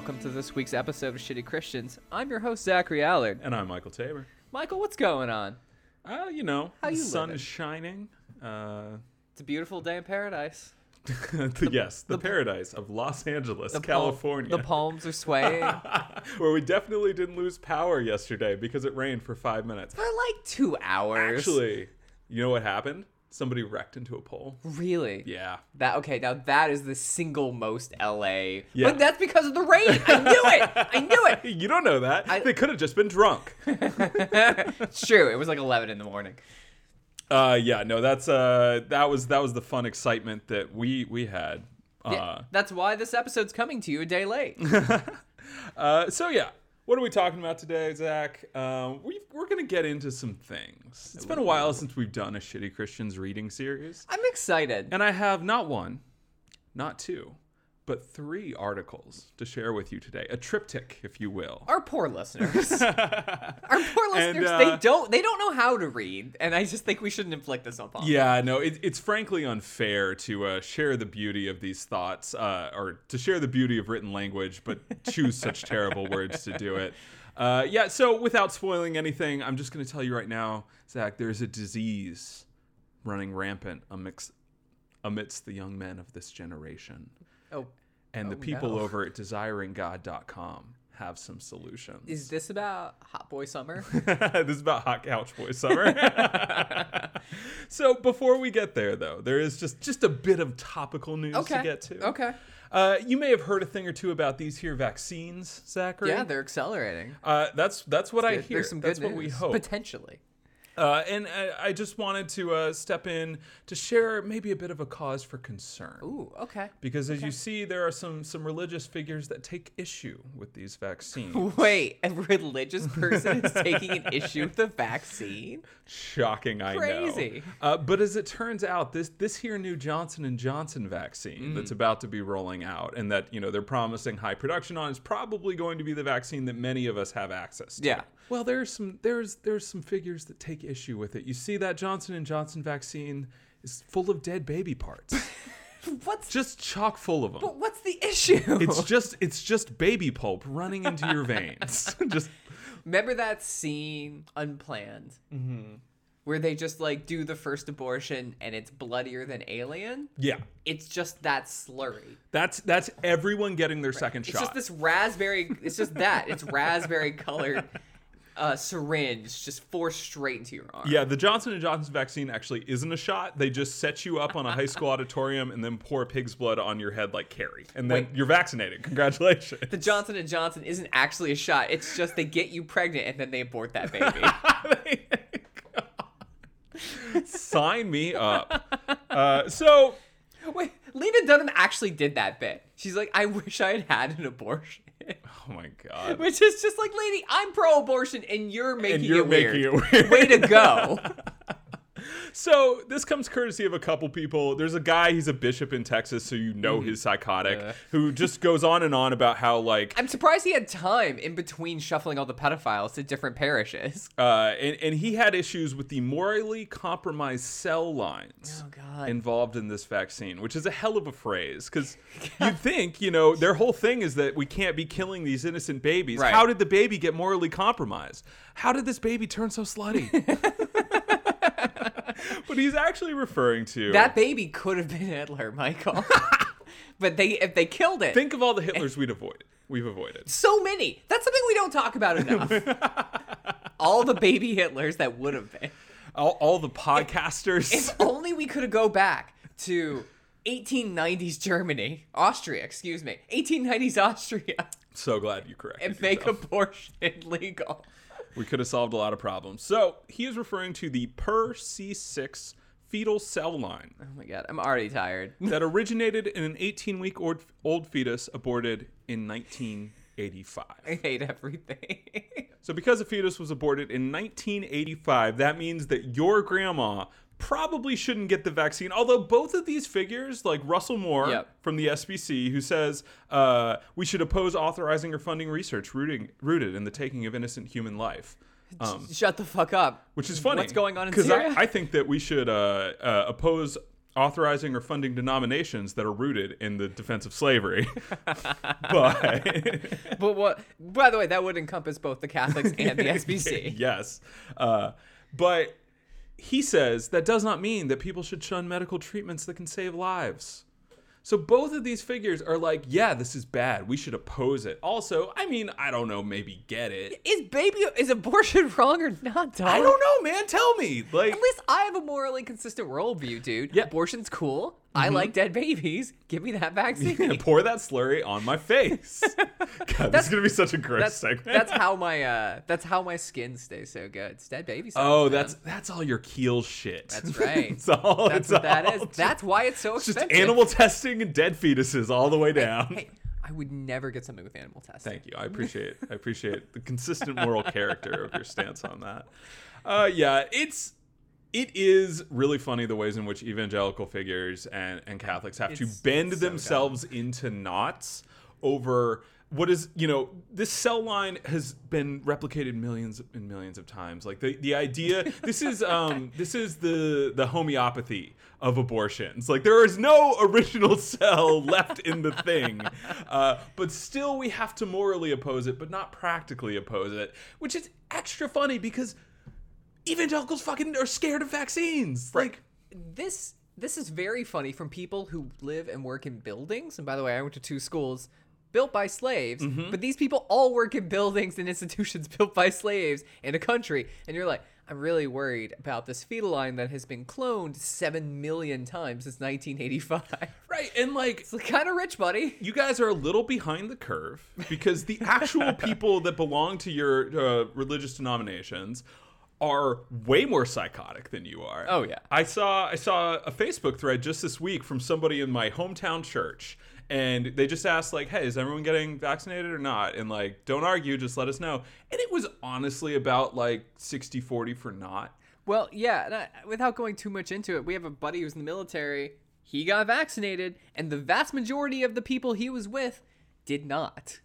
welcome to this week's episode of Shitty Christians. I'm your host, Zachary Allard. And I'm Michael Tabor. Michael, what's going on? Uh, you know, How the you sun living? is shining. Uh, It's a beautiful day in paradise. the, yes, the, paradise of Los Angeles, The pal- California, the palms are swaying. where we definitely didn't lose power yesterday because it rained for five minutes. For like two hours. Actually, you know what happened? Somebody wrecked into a pole. Really? Yeah. That okay, now that is the single most LA. Yeah. But that's because of the rain. I knew it. I knew it. You don't know that. I- they could have just been drunk. It's true. It was like 11 in the morning. Uh, yeah, no, that's uh, that was that was the fun excitement that we we had. Uh, Yeah, that's why this episode's coming to you a day late. Uh, so yeah, what are we talking about today, Zach? Um, we we're gonna get into some things. It's been a while since we've done a shitty Christians reading series, I'm excited. and I have not one, not two, but three articles to share with you today. A triptych, if you will. Our poor listeners. Our poor And, listeners, uh, they don't they don't know how to read, and I just think we shouldn't inflict this upon them. Yeah, no, it, it's frankly unfair to uh, share the beauty of these thoughts, uh, or to share the beauty of written language, but choose such terrible words to do it. Uh, yeah, so without spoiling anything, I'm just going to tell you right now, Zach, there's a disease running rampant amidst, amidst the young men of this generation. Oh, And the Oh, people no. over at desiringgod.com have some solutions. is this about Hot Boy Summer? this is about hot couch boy summer. so before we get there, though, there is just just a bit of topical news okay. to get to. Okay. Uh, you may have heard a thing or two about these here vaccines, Zachary. Yeah, they're accelerating. Uh, that's that's what I Good. hear. There's some that's good what we hope. Potentially. Uh, and I, I just wanted to uh, step in to share maybe a bit of a cause for concern. Ooh, okay. Because as you see, there are some some religious figures that take issue with these vaccines. Wait, a religious person is taking an issue with the vaccine? Shocking, I Crazy. know. Uh, but as it turns out, this this here new Johnson and Johnson vaccine Mm. that's about to be rolling out, and that you know they're promising high production on, is probably going to be the vaccine that many of us have access to. Yeah. Well, there's some there's there's some figures that take issue with it. You see that Johnson and Johnson vaccine is full of dead baby parts, What's just chock full of them. but what's the issue? It's just it's just baby pulp running into your veins. just Remember that scene, Unplanned, mm-hmm. where they just like do the first abortion and it's bloodier than Alien? yeah. It's just that slurry. That's that's everyone getting their second It's shot. just this raspberry. It's just that. It's raspberry colored uh, syringe just forced straight into your arm. Yeah, the Johnson and Johnson vaccine actually isn't a shot. They just set you up on a high school auditorium and then pour pig's blood on your head like Carrie, and then Wait. you're vaccinated. Congratulations. The Johnson and Johnson isn't actually a shot. It's just they get you pregnant and then they abort that baby. Sign me up. Uh, so Wait, Lena Dunham actually did that bit. She's like, I wish I had had an abortion. Oh my god. Which is just like, lady, I'm pro-abortion and you're making And you're it making weird. it weird. Way to go. So this comes courtesy of a couple people. There's a guy, he's a bishop in Texas, so you know he's psychotic, Yeah. who just goes on and on about how like I'm surprised he had time in between shuffling all the pedophiles to different parishes. uh, and, and he had issues with the morally compromised cell lines. Oh, involved in this vaccine, which is a hell of a phrase because you'd think, you know, their whole thing is that we can't be killing these innocent babies. Right. How did the baby get morally compromised? How did this baby turn so slutty? but he's actually referring to That baby could have been Hitler, Michael. but they if they killed it. think of all the Hitlers we'd avoided. We've avoided. so many. That's something we don't talk about enough. all the baby Hitlers that would have been. All, all the podcasters. If only we could have go back to 1890s Germany, Austria, excuse me, 1890s Austria, so glad you corrected and make yourself. abortion legal. We could have solved a lot of problems. So he is referring to the PER.C6 fetal cell line. Oh my god, I'm already tired. that originated in an 18 week old, old fetus aborted in 1985. I hate everything. So, because a fetus was aborted in 1985, that means that your grandma probably shouldn't get the vaccine. Although both of these figures, like Russell Moore Yep. from the SBC, who says uh, we should oppose authorizing or funding research rooting, rooted in the taking of innocent human life. Um, Shut the fuck up. which is funny. What's going on in Because Syria? I, I think that we should uh, uh, oppose authorizing or funding denominations that are rooted in the defense of slavery. but But what? By the way, that would encompass both the Catholics and the SBC. yes. Uh, but he says that does not mean that people should shun medical treatments that can save lives. So both of these figures are like, yeah, this is bad. We should oppose it. Also, I mean, I don't know, maybe get it. Is baby is abortion wrong or not? I don't know, man. Tell me. Like, At least I have a morally consistent worldview, dude. Yeah. Abortion's cool. I like dead babies. Give me that vaccine. pour that slurry on my face. God, this is gonna be such a gross that's segment. that's how my uh that's how my skin stays so good. It's dead babies. oh, man. that's that's all your keel shit. That's right. that's all. that's it's what that all is. just- That's why it's so it's just animal testing and dead fetuses all the way down. Hey, I would never get something with animal testing. Thank you. I appreciate I appreciate the consistent moral character of your stance on that. Uh, yeah, it's it is really funny the ways in which evangelical figures and, and Catholics have to It's bend so dumb. themselves into knots over what is you know this cell line has been replicated millions and millions of times. Like the, the idea this is um this is the the homeopathy of abortions. Like there is no original cell left in the thing. Uh, but still we have to morally oppose it but not practically oppose it which is extra funny because evangelicals fucking are scared of vaccines like This this is very funny from people who live and work in buildings. And by the way, I went to two schools built by slaves, Mm-hmm. but these people all work in buildings and institutions built by slaves in a country. And you're like, I'm really worried about this fetal line that has been cloned seven million times since 1985. right and like It's kind of rich, buddy. you guys are a little behind the curve because the actual people that belong to your uh, religious denominations are way more psychotic than you are. Oh, yeah. I saw I saw a Facebook thread just this week from somebody in my hometown church and they just asked like, "Hey, is everyone getting vaccinated or not?" And like, "Don't argue, just let us know." And it was honestly about like 60-40 for not. Well, yeah, without going too much into it, we have a buddy who's in the military. He got vaccinated, and the vast majority of the people he was with did not.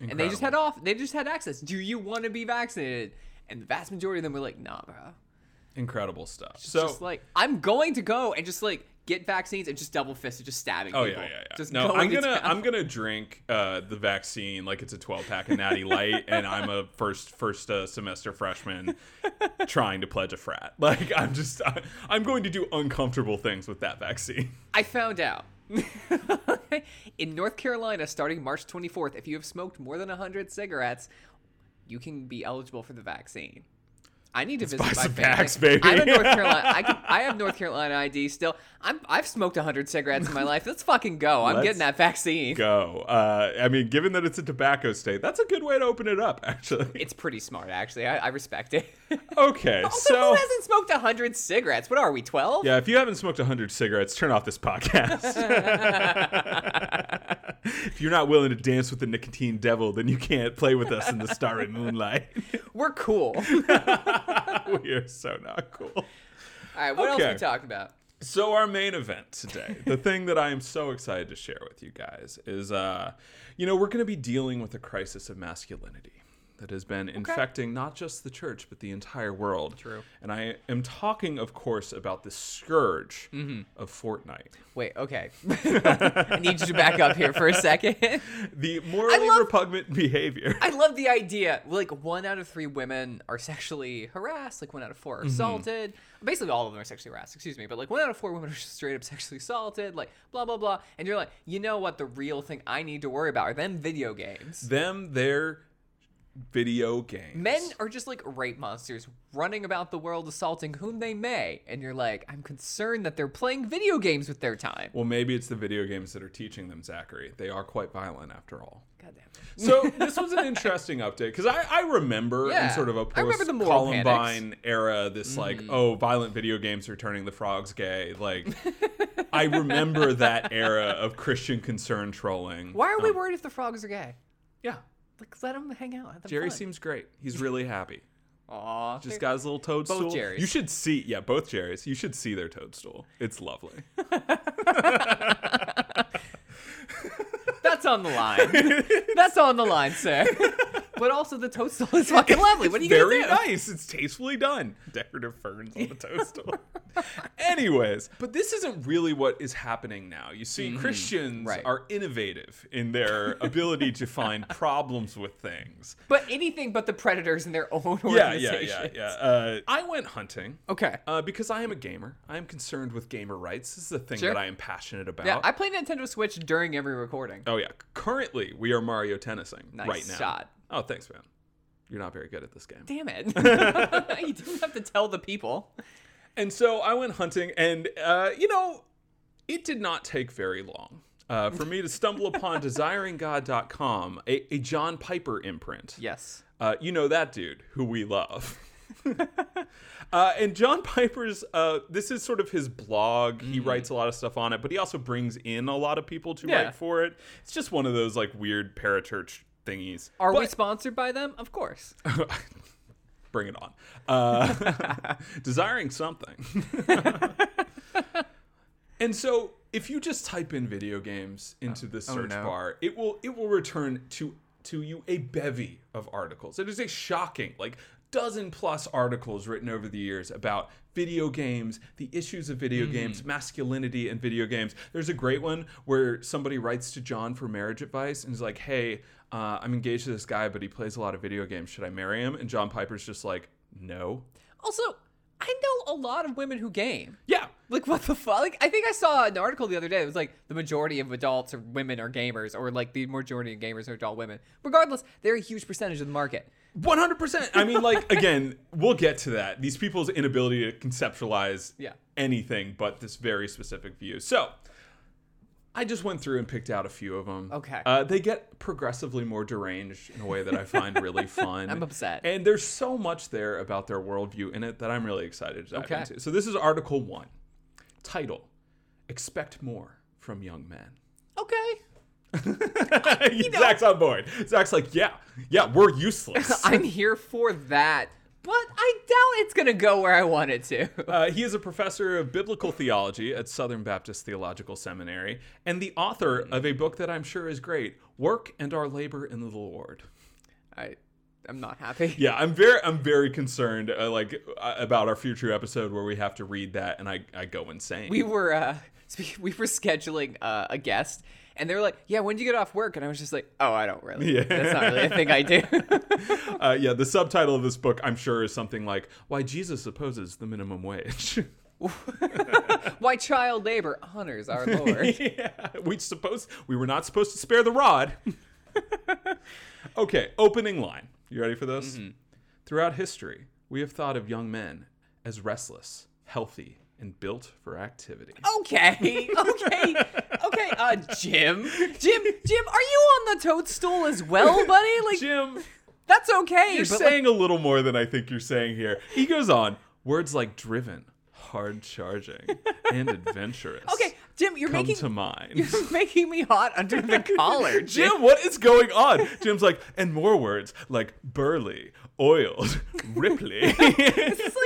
And they just had off. They just had access. Do you want to be vaccinated? And the vast majority of them were like, "Nah, bro." Incredible stuff. So, so just like I'm going to go and just like get vaccines and just double fisted, just stabbing Oh people. yeah, yeah, yeah. Just no, I'm gonna town. I'm gonna drink uh, the vaccine like it's a 12 pack of Natty Light, and I'm a first first uh, semester freshman trying to pledge a frat. Like I'm just I, I'm going to do uncomfortable things with that vaccine. I found out. in North Carolina, starting March 24th, if you have smoked more than 100 cigarettes, you can be eligible for the vaccine. I need to visit buy my some family. packs, baby. I'm in North Carolina. I, can, I have North Carolina ID still. I'm, I've smoked 100 cigarettes in my life. Let's fucking go. I'm Let's getting that vaccine. Go. Uh, I mean, given that it's a tobacco state, that's a good way to open it up. Actually. It's pretty smart, actually. I, I respect it. Okay, also, so who hasn't smoked 100 cigarettes? What are we, 12? Yeah, if you haven't smoked 100 cigarettes, turn off this podcast. if you're not willing to dance with the nicotine devil, then you can't play with us in the starry moonlight. We're cool. we are so not cool. All right, what else Okay. are we talking about? So our main event today, the thing that I am so excited to share with you guys is uh you know, we're going to be dealing with a crisis of masculinity that has been infecting not just the church but the entire world. True. And I am talking of course about the scourge Mm-hmm. of Fortnite. Wait, okay. I need you to back up here for a second. The morally love- repugnant behavior. I love the idea. Like one out of three women are sexually harassed. Like one out of four are Mm-hmm. assaulted. Basically, all of them are sexually harassed. Excuse me, but like one out of four women are just straight up sexually assaulted. Like blah blah blah. And you're like, you know what? The real thing I need to worry about are them video games. Them their video games. Men are just like rape monsters running about the world assaulting whom they may. And you're like, I'm concerned that they're playing video games with their time. Well, maybe it's the video games that are teaching them, Zachary. They are quite violent after all. Goddamn. So this was an interesting update because I, I remember in sort of a post Mm. Columbine era, this like oh violent video games are turning the frogs gay. Like I remember that era of Christian concern trolling. Why are we Um, worried if the frogs are gay? Yeah, Like, let them hang out. Have Jerry fun. seems great. He's really happy. Aw, Just got his little toadstool. Both Jerrys. You should see, yeah, both Jerry's. You should see their toadstool. It's lovely. That's on the line. That's on the line, sir. But also the toadstool is fucking lovely. What are you Very gonna do? nice. It's tastefully done. Decorative ferns on the toadstool. Anyways, but this isn't really what is happening now. You see, Christians Mm-hmm. Right. are innovative in their ability to find problems with things. But anything but the predators in their own Yeah, organization. yeah, yeah, yeah. Uh, I went hunting. Okay. Uh, because I am a gamer. I am concerned with gamer rights. This is a thing Sure. that I am passionate about. Yeah, I play Nintendo Switch during every recording. oh yeah. Currently, we are Mario tennising Nice right now. shot. Oh, thanks, man. You're not very good at this game. Damn it. you didn't have to tell the people. And so I went hunting, and uh, you know, it did not take very long uh, for me to stumble upon desiringgod.com, a, a John Piper imprint. Yes. Uh, you know that dude who we love. uh, and John Piper's, uh, this is sort of his blog. He writes a lot of stuff on it, but he also brings in a lot of people to Yeah. write for it. It's just one of those like weird parachurch thingies. Are we sponsored by them? Of course. Bring it on. Uh, desiring something. and so, if you just type in video games into the search no. bar, it will it will return to to you a bevy of articles. It is a shocking, like dozen plus articles written over the years about video games, the issues of video games, masculinity in video games. There's a great one where somebody writes to John for marriage advice and is like, "Hey, uh, I'm engaged to this guy, but he plays a lot of video games. Should I marry him?" And John Piper's just like, "No." Also, I know a lot of women who game. Yeah. Like what the fuck? Like I think I saw an article the other day. It was like the majority of adults or women are gamers, or like the majority of gamers are adult women. Regardless, they're a huge percentage of the market. 100%. I mean, like, again, we'll get to that. These people's inability to conceptualize Yeah. anything but this very specific view. So, I just went through and picked out a few of them. Okay. Uh, they get progressively more deranged in a way that I find really fun. I'm upset. And there's so much there about their worldview in it that I'm really excited to dive Okay. into. So, this is Article 1. Title Expect More from Young Men. Okay. Zach's on board. Zach's like, yeah, yeah, we're useless. I'm here for that, but I doubt it's gonna go where I want it to. Uh, he is a professor of biblical theology at Southern Baptist Theological Seminary and the author of a book that I'm sure is great, Work and Our Labor in the Lord. I, I'm not happy. Yeah, I'm very I'm very concerned uh, like uh, about our future episode where we have to read that and I, I go insane. We were uh, we were scheduling uh, a guest, and they were like, "Yeah, when do you get off work?" And I was just like, "Oh, I don't really. Yeah. That's not really a thing I do." uh, yeah, the subtitle of this book I'm sure is something like Why Jesus Opposes the Minimum Wage. Why child labor honors our Lord. yeah, we supposed we were not supposed to spare the rod. okay, opening line. You ready for this? Throughout history, we have thought of young men as restless, healthy, and built for activity. Okay, okay, okay. Uh, Jim, Jim, Jim, are you on the toadstool as well, buddy? Like Jim, that's okay. you're but like, saying a little more than I think you're saying here. He goes on. Words like driven, hard charging, and adventurous. okay, Jim, you're come making to mind. you're making me hot under the collar, Jim. Jim, what is going on? Jim's like, and more words like burly, oiled, Ripley, It's like when you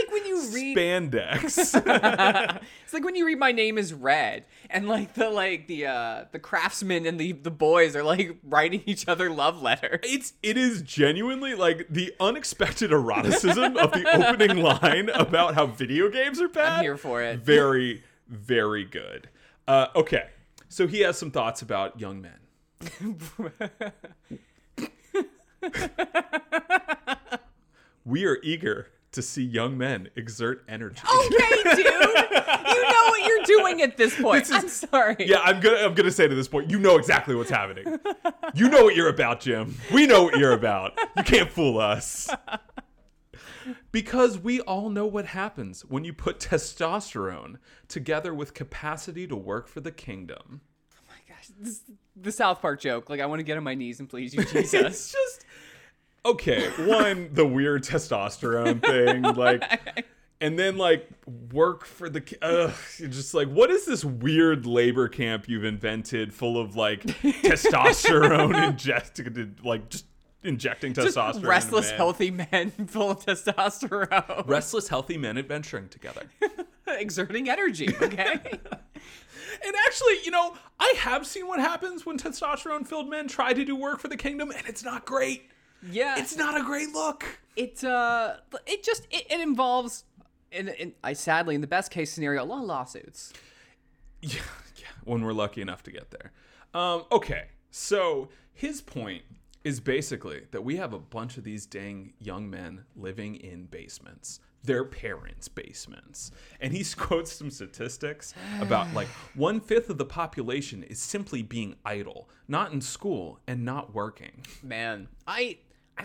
read spandex. It's like when you read My Name Is Red, and like the like the uh the craftsmen and the the boys are like writing each other love letters. It's it is genuinely like the unexpected eroticism of the opening line about how video games are bad. I'm here for it. Very, very good. Uh, okay, so he has some thoughts about young men. we are eager to see young men exert energy. Okay, dude, you know what you're doing at this point. I'm sorry. Yeah, I'm gonna I'm gonna say to this point, you know exactly what's happening. You know what you're about, Jim. We know what you're about. You can't fool us. Because we all know what happens when you put testosterone together with capacity to work for the kingdom. Oh my gosh, this, the South Park joke. Like I want to get on my knees and please you, It's Jesus. just okay. One, the weird testosterone thing, like, and then like work for the. ki- just like, what is this weird labor camp you've invented, full of like testosterone injected, like just injecting Just testosterone? restless, men. healthy men full of testosterone, restless, healthy men adventuring together. exerting energy. Okay. And actually, you know, I have seen what happens when testosterone filled men try to do work for the kingdom, and it's not great. Yeah. It's not a great look. it uh it just it, it involves in, in I sadly in the best case scenario a lot of lawsuits. Yeah, yeah, when we're lucky enough to get there. Um, okay, so his point is basically that we have a bunch of these dang young men living in basements, their parents' basements. And he quotes some statistics about like one fifth of the population is simply being idle, not in school and not working. Man, I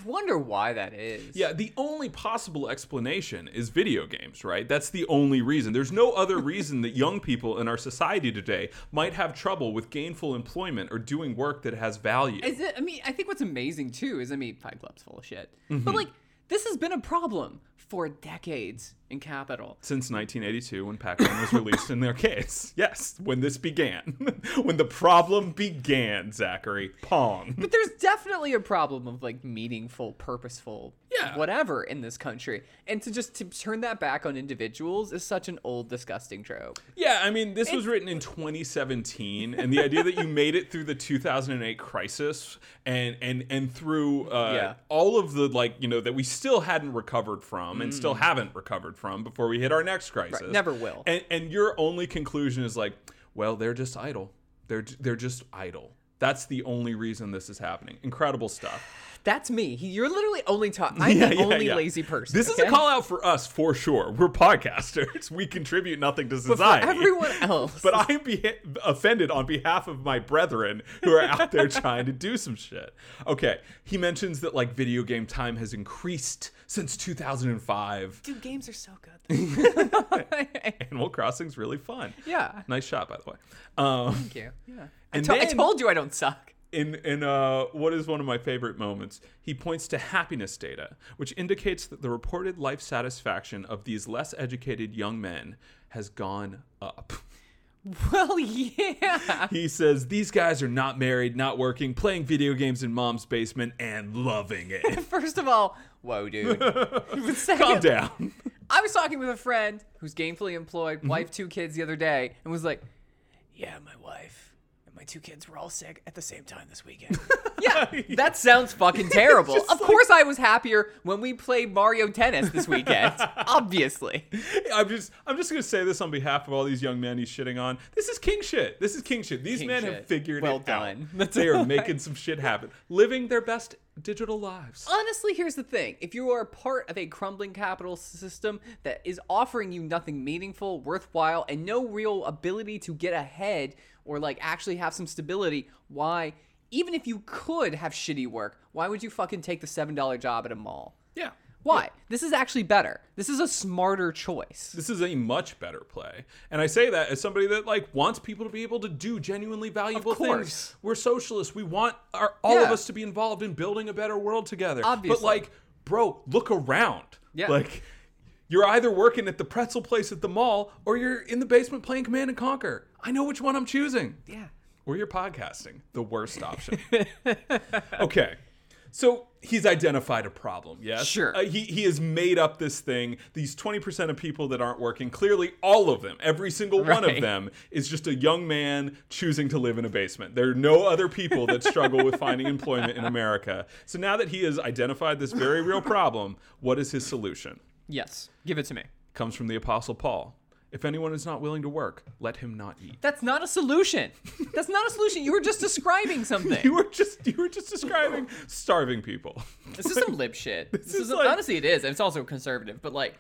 I wonder why that is. Yeah, the only possible explanation is video games, right? That's the only reason. There's no other reason that young people in our society today might have trouble with gainful employment or doing work that has value. Is it? I mean, I think what's amazing too is I mean, Fight Club's full of shit, Mm-hmm. but like this has been a problem for decades in Capital. Since 1982, when Pac-Man was released in their case. Yes, when this began. when the problem began, Zachary. Pong. But there's definitely a problem of like meaningful, purposeful, Yeah. whatever in this country, and to just to turn that back on individuals is such an old, disgusting trope. Yeah, I mean, this was written in 2017, and the idea that you made it through the 2008 crisis and and and through uh, Yeah. all of the like you know that we still hadn't recovered from and still haven't recovered from before we hit our next crisis. Mm. never will. And and your only conclusion is like, well, they're just idle. They're they're just idle. That's the only reason this is happening. Incredible stuff. That's me. You're literally only talking. I'm Yeah, the yeah, only yeah. lazy person. This is a call out for us for sure. We're podcasters. We contribute nothing to But society. everyone else. But I am be- offended on behalf of my brethren who are out there trying to do some shit. Okay, he mentions that like video game time has increased since 2005. Dude, games are so good. Animal Crossing's really fun. yeah. Nice shot, by the way. Um, Thank you. Yeah. I, And to- I told you I don't suck. in in uh, what is one of my favorite moments, he points to happiness data, which indicates that the reported life satisfaction of these less educated young men has gone up. Well, yeah. He says these guys are not married, not working, playing video games in mom's basement, and loving it. First of all, whoa, dude. Second, Calm down. I was talking with a friend who's gainfully employed, Mm-hmm. wife, two kids the other day, and was like, "Yeah, my wife my two kids were all sick at the same time this weekend." yeah, that sounds fucking terrible. just Of course, I was happier when we played Mario Tennis this weekend. Obviously, I'm just I'm just gonna say this on behalf of all these young men he's shitting on. This is king shit. This is king shit. These King men shit. have figured Well it done. out. They are making some shit happen, living their best digital lives. honestly, here's the thing: if you are part of a crumbling capital system that is offering you nothing meaningful, worthwhile, and no real ability to get ahead or like actually have some stability, why? Even if you could have shitty work, why would you fucking take the seven dollar job at a mall? Yeah. Why? This is actually better. This is a smarter choice. This is a much better play. And I say that as somebody that like wants people to be able to do genuinely valuable course. things. We're socialists. We want our, all of us to be involved in building a better world together. Obviously. But like, bro, look around. Yeah. Like you're either working at the pretzel place at the mall or you're in the basement playing Command and Conquer. I know which one I'm choosing. Yeah. Or you're podcasting. The worst option. okay. So he's identified a problem, yes? Sure. Uh, he, he has made up this thing. These 20% of people that aren't working, clearly all of them, every single one of them, is just a young man choosing to live in a basement. There are no other people that struggle with finding employment in America. So now that he has identified this very real problem, what is his solution? Yes. Give it to me. Comes from the Apostle Paul. If anyone is not willing to work, let him not eat. That's not a solution. That's not a solution. You were just describing something. You were just you were just describing starving people. This is some lib shit. This, is like- honestly it is. and It's also conservative, but like,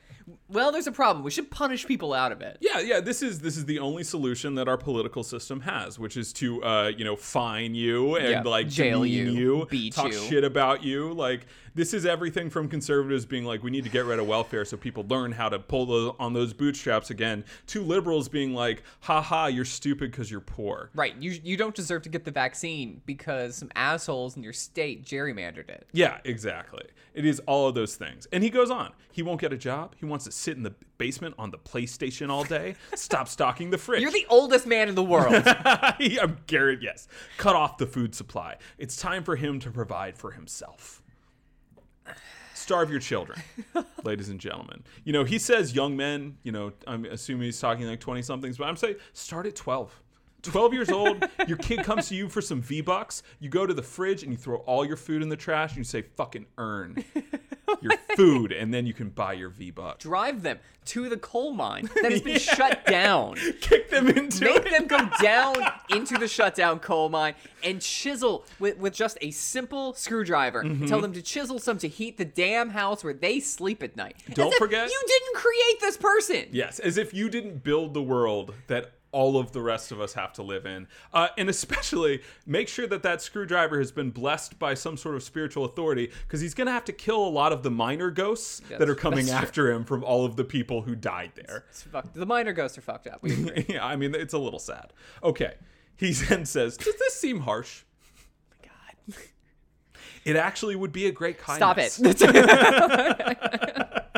well, there's a problem. We should punish people out of it. Yeah, yeah. This is this is the only solution that our political system has, which is to uh, you know fine you and Yeah, like jail demean you, beat talk you. shit about you. Like this is everything from conservatives being like we need to get rid of welfare so people learn how to pull those, on those bootstraps again, to liberals being like, ha ha, you're stupid because you're poor. Right. You you don't deserve to get the vaccine because some assholes in your state gerrymandered it. Yeah, exactly. It is all of those things. And he goes on. He won't get a job. He wants to sit in the basement on the PlayStation all day. Stop stocking the fridge. You're the oldest man in the world. I'm Garrett, yes. Cut off the food supply. It's time for him to provide for himself. Starve your children, ladies and gentlemen. You know, he says young men, you know, I'm assuming he's talking like 20 somethings, but I'm saying start at 12. 12 years old, your kid comes to you for some V bucks. You go to the fridge and you throw all your food in the trash and you say, fucking earn your food, and then you can buy your V bucks. Drive them to the coal mine that has been shut down. Kick them into Make it. them go down into the shutdown coal mine and chisel with, with just a simple screwdriver. Mm-hmm. Tell them to chisel some to heat the damn house where they sleep at night. Don't As if forget- You didn't create this person. Yes, as if you didn't build the world that all of the rest of us have to live in. Uh, and especially make sure that that screwdriver has been blessed by some sort of spiritual authority because he's going to have to kill a lot of the miner ghosts that are coming that's true. after him from all of the people who died there. It's fucked. The miner ghosts are fucked up. Yeah, I mean, it's a little sad. Okay. He then says, Does this seem harsh? God. It actually would be a great kindness. Stop it.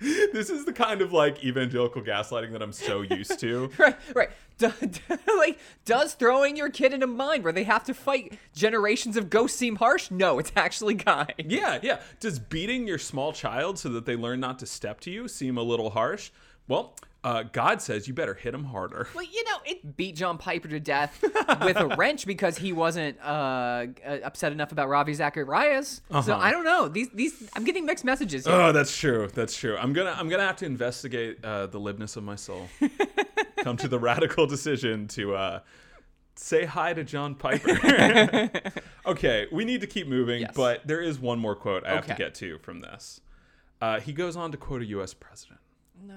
This is the kind of like evangelical gaslighting that I'm so used to. right, right. Do, do- like, does throwing your kid in a mine where they have to fight generations of ghosts seem harsh? No, it's actually kind. Yeah, yeah. Does beating your small child so that they learn not to step to you seem a little harsh? Well, uh, God says you better hit him harder. Well, you know, it beat John Piper to death with a wrench because he wasn't uh, uh, upset enough about Ravi Zacharias. So Uh-huh. I don't know. These these I'm getting mixed messages here. Oh, that's true. That's true. I'm gonna I'm gonna have to investigate uh, the libness of my soul. Come to the radical decision to uh, say hi to John Piper. okay, we need to keep moving, Yes. but there is one more quote I have to get to from this. Uh, he goes on to quote a U.S. president. no.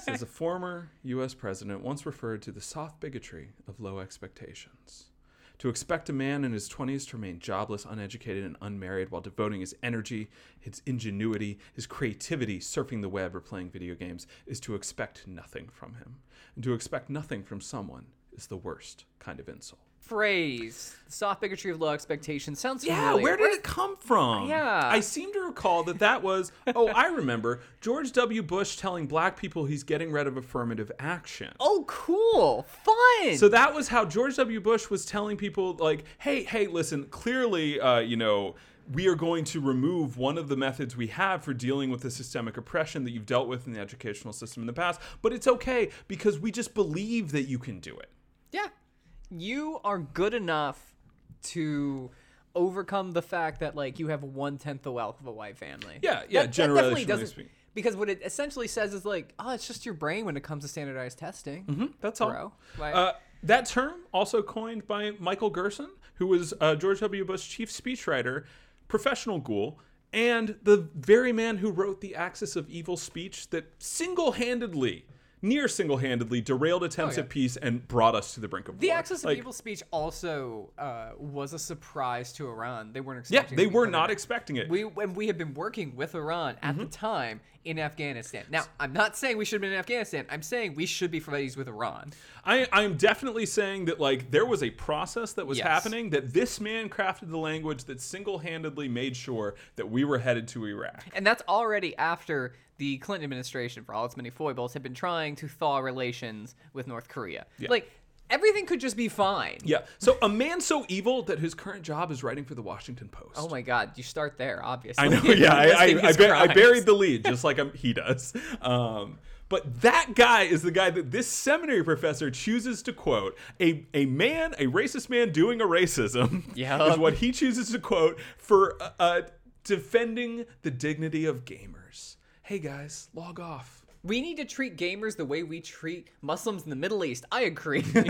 Says a former U.S. president once referred to the soft bigotry of low expectations. To expect a man in his 20s to remain jobless, uneducated, and unmarried while devoting his energy, his ingenuity, his creativity surfing the web or playing video games is to expect nothing from him. And to expect nothing from someone is the worst kind of insult. Phrase. Soft bigotry of low expectations sounds Yeah, where did it come from? Yeah. I seem to recall that that was, oh, I remember George W. Bush telling black people he's getting rid of affirmative action. Oh, cool. Fun. So that was how George W. Bush was telling people, like, hey, hey, listen, clearly, uh, you know, we are going to remove one of the methods we have for dealing with the systemic oppression that you've dealt with in the educational system in the past, but it's okay because we just believe that you can do it. yeah. You are good enough to overcome the fact that like you have one tenth the wealth of a white family. Yeah, yeah, That- that definitely doesn't speaking. because what it essentially says is like, oh, it's just your brain when it comes to standardized testing. That's all. Bro. Like- Uh, that term also coined by Michael Gerson, who was uh, George W. Bush's chief speechwriter, professional ghoul, and the very man who wrote the Axis of Evil speech that single-handedly, near single-handedly, derailed attempts Oh, yeah. at peace and brought us to the brink of The war. The Axis of Like, Evil speech also uh, was a surprise to Iran. They weren't Yeah, expecting. they to be were not expecting it. We when we had been working with Iran at Mm-hmm. the time in Afghanistan. Now, I'm not saying we should have been in Afghanistan. I'm saying we should be friends with Iran. I, I'm definitely saying that like there was a process that was Yes. happening that this man crafted the language that single-handedly made sure that we were headed to Iraq. And that's already after the Clinton administration, for all its many foibles, had been trying to thaw relations with North Korea. Like everything could just be fine. Yeah. So a man so evil that his current job is writing for the Washington Post. Oh my God! You start there, obviously. I know. Yeah, I, I, I, bur- I buried the lead just like um he does. Um, but that guy is the guy that this seminary professor chooses to quote. A, a man, a racist man doing a racism Yeah. is what he chooses to quote for uh, uh, defending the dignity of gamers. Hey guys, log off. We need to treat gamers the way we treat Muslims in the Middle East. I agree. no,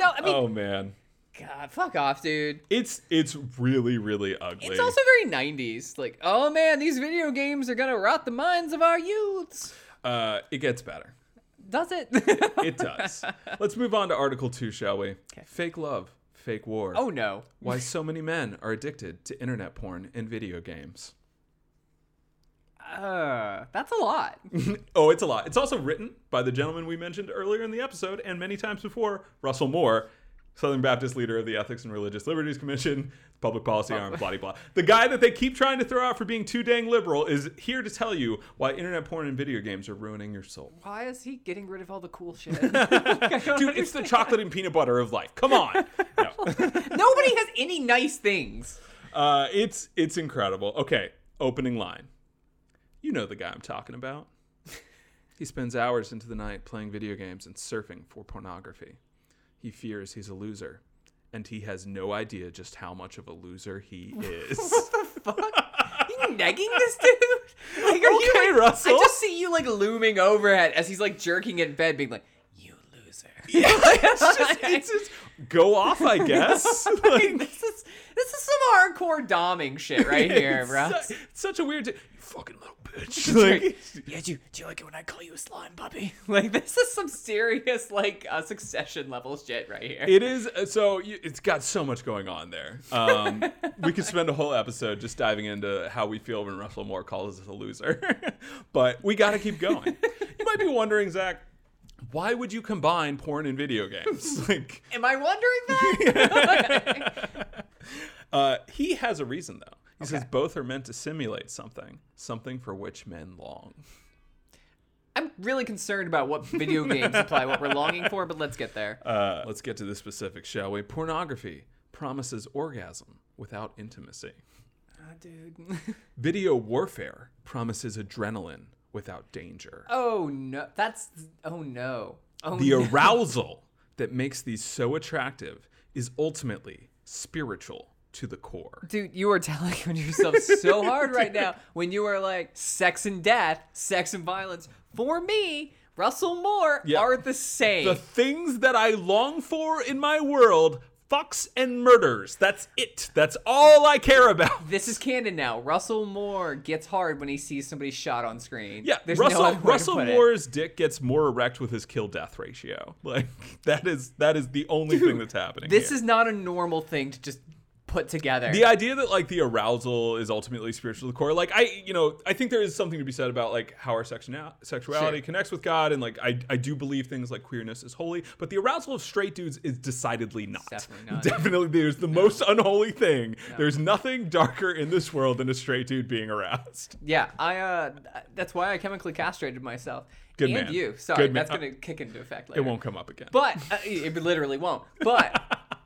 I mean, Oh man. God, fuck off, dude. It's it's really really ugly. It's also very 90s. Like, oh man, these video games are gonna rot the minds of our youths. uh, it gets better. Does it? It does. Let's move on to Article 2, shall we? Okay. Fake love, fake war. oh no. Why so many men are addicted to internet porn and video games. Uh, that's a lot. oh, it's a lot. It's also written by the gentleman we mentioned earlier in the episode and many times before, Russell Moore, Southern Baptist leader of the Ethics and Religious Liberties Commission, public policy arm, blah, blah, blah. The guy that they keep trying to throw out for being too dang liberal is here to tell you why internet porn and video games are ruining your soul. Why is he getting rid of all the cool shit? Dude, it's the chocolate and peanut butter of life. Come on. No. Nobody has any nice things. Uh, it's it's incredible. Okay, opening line. You know the guy I'm talking about. He spends hours into the night playing video games and surfing for pornography. He fears he's a loser, and he has no idea just how much of a loser he is. What the fuck. you negging this dude? Like, are you, Okay, like- Russell. I just see you like looming overhead as he's like jerking in bed, being like, "You loser." it's just, it's just go off, I guess. Like, this is this is some hardcore doming shit right here, bro. su- it's such a weird. T- you fucking little Like, yeah, do you, do you like it when I call you a slime puppy? Like this is some serious like uh, succession level shit right here. It is uh, so. You, it's got so much going on there. Um, we could spend a whole episode just diving into how we feel when Russell Moore calls us a loser, but we got to keep going. You might be wondering, Zach, why would you combine porn and video games? like, Am I wondering that? uh, he has a reason though. He says both are meant to simulate something, something for which men long. I'm really concerned about what video games imply what we're longing for, but let's get there. Uh, let's get to the specifics, shall we? Pornography promises orgasm without intimacy. Ah, dude. Video warfare promises adrenaline without danger. oh no, that's oh no. Oh the no. arousal that makes these so attractive is ultimately spiritual to the core. Dude, you are telling on yourself so hard right now when you are like sex and death, sex and violence. For me, Russell Moore Yeah. are the same. The things that I long for in my world, fucks and murders. That's it. That's all I care about. this is canon now. Russell Moore gets hard when he sees somebody shot on screen. Yeah, There's Russell to Russell put it. Moore's dick gets more erect with his kill death ratio. Like that is that is the only thing that's happening. This here. is not a normal thing to just put together. the idea that like the arousal is ultimately spiritual to the core like i you know i think there is something to be said about like how our sexual sexuality Sure. connects with god and like I, I do believe things like queerness is holy but the arousal of straight dudes is decidedly not Definitely not. definitely there's the most unholy thing there's nothing darker in this world than a straight dude being aroused Yeah, I uh that's why I chemically castrated myself. Good and man. you. Sorry, Good man. that's going to kick into effect later. it won't come up again But uh, it literally won't. But